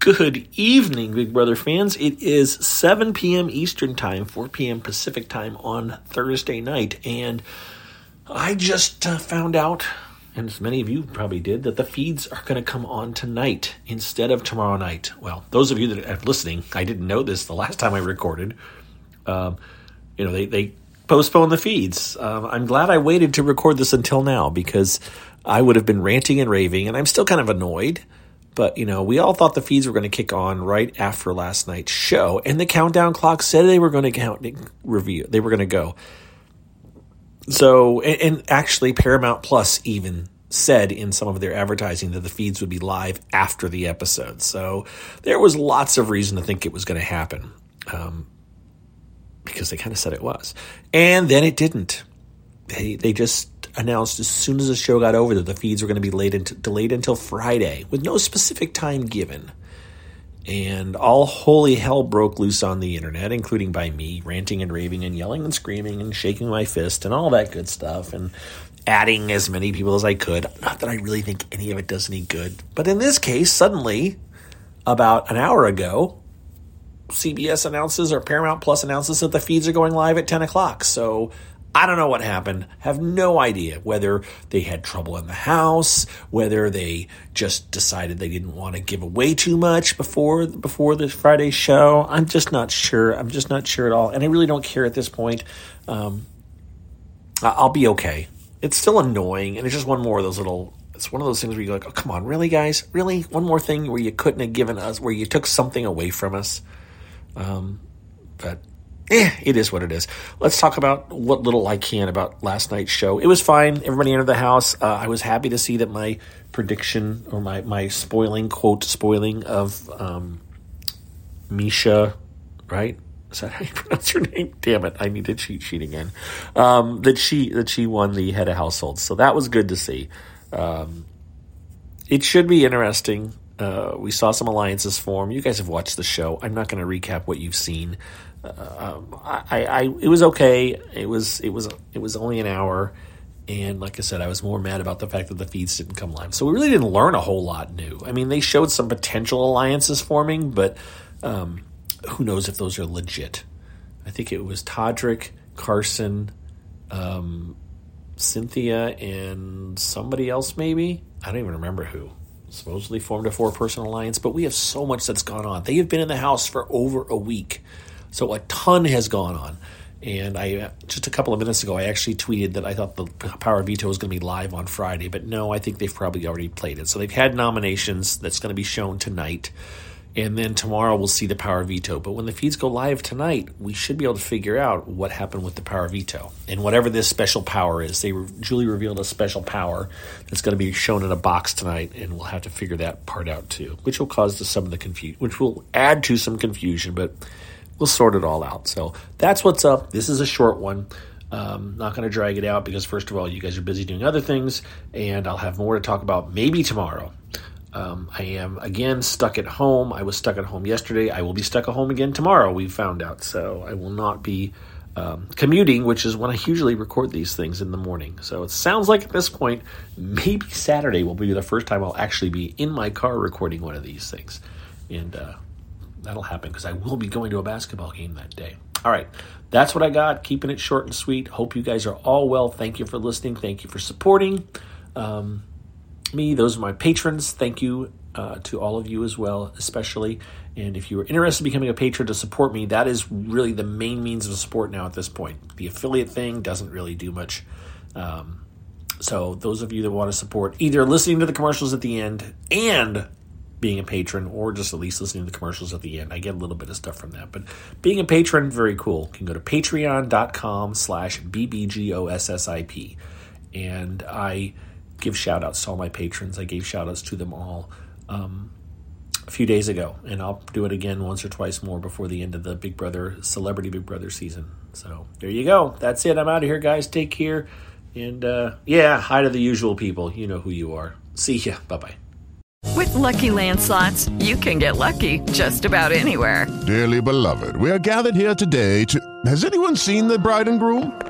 Good evening, Big Brother fans. It is 7 p.m. Eastern Time, 4 p.m. Pacific Time on Thursday night, and I just uh, found out, and as many of you probably did, that the feeds are going to come on tonight instead of tomorrow night. Well, those of you that are listening, I didn't know this the last time I recorded. Um, you know, they, they postponed the feeds. Um, I'm glad I waited to record this until now because I would have been ranting and raving, and I'm still kind of annoyed but, you know, we all thought the feeds were going to kick on right after last night's show, and the countdown clock said they were going to count review. They were going to go. So, and, and actually, Paramount Plus even said in some of their advertising that the feeds would be live after the episode. So there was lots of reason to think it was going to happen um, because they kind of said it was. And then it didn't. They, they just announced as soon as the show got over that the feeds were going to be late into, delayed until Friday with no specific time given. And all holy hell broke loose on the internet, including by me, ranting and raving and yelling and screaming and shaking my fist and all that good stuff and adding as many people as I could. Not that I really think any of it does any good. But in this case, suddenly, about an hour ago, CBS announces or Paramount Plus announces that the feeds are going live at 10 o'clock. So I don't know what happened. Have no idea whether they had trouble in the house, whether they just decided they didn't want to give away too much before before the Friday show. I'm just not sure. I'm just not sure at all, and I really don't care at this point. Um, I'll be okay. It's still annoying, and it's just one more of those little. It's one of those things where you're like, "Oh, come on, really, guys? Really? One more thing where you couldn't have given us, where you took something away from us." Um, but eh, it is what it is. Let's talk about what little I can about last night's show. It was fine. Everybody entered the house. Uh, I was happy to see that my prediction or my, my spoiling, quote, spoiling of um, Misha, right? Is that how you pronounce your name? Damn it! I need to cheat sheet again. Um, that she that she won the head of household, so that was good to see. Um, it should be interesting. Uh, we saw some alliances form. You guys have watched the show. I'm not going to recap what you've seen. Um, I, I, it was okay. It was, it was, it was only an hour, and like I said, I was more mad about the fact that the feeds didn't come live. So we really didn't learn a whole lot new. I mean, they showed some potential alliances forming, but um, who knows if those are legit? I think it was Todrick, Carson, um, Cynthia, and somebody else. Maybe I don't even remember who supposedly formed a four person alliance, but we have so much that's gone on. They have been in the house for over a week. So a ton has gone on. And I just a couple of minutes ago, I actually tweeted that I thought the Power Veto was going to be live on Friday, but no, I think they've probably already played it. So they've had nominations that's going to be shown tonight, and then tomorrow we'll see the Power Veto. But when the feeds go live tonight, we should be able to figure out what happened with the Power Veto and whatever this special power is. They Julie revealed a special power that's going to be shown in a box tonight, and we'll have to figure that part out too, which will cause the, some of the confusion, which will add to some confusion, but we'll sort it all out. So that's what's up. This is a short one. Um, not going to drag it out because, first of all, you guys are busy doing other things, and I'll have more to talk about maybe tomorrow. Um, I am again stuck at home. I was stuck at home yesterday. I will be stuck at home again tomorrow. We found out, so I will not be um, commuting, which is when I usually record these things in the morning. So it sounds like at this point, maybe Saturday will be the first time I'll actually be in my car recording one of these things, and uh, that'll happen because I will be going to a basketball game that day. All right, that's what I got. Keeping it short and sweet. Hope you guys are all well. Thank you for listening. Thank you for supporting um, me. Those are my patrons. Thank you uh, to all of you as well, especially. And if you are interested in becoming a patron to support me, that is really the main means of support now at this point. The affiliate thing doesn't really do much. Um, so, those of you that want to support either listening to the commercials at the end and being a patron or just at least listening to the commercials at the end. I get a little bit of stuff from that. But being a patron, very cool. You can go to patreon.com slash BBGOSSIP. And I give shout outs to all my patrons. I gave shout outs to them all um, a few days ago. And I'll do it again once or twice more before the end of the Big Brother, Celebrity Big Brother season. So there you go. That's it. I'm out of here, guys. Take care. And uh, yeah, hi to the usual people. You know who you are. See ya. Bye bye. With lucky landslots, you can get lucky just about anywhere. Dearly beloved, we are gathered here today to. Has anyone seen the bride and groom?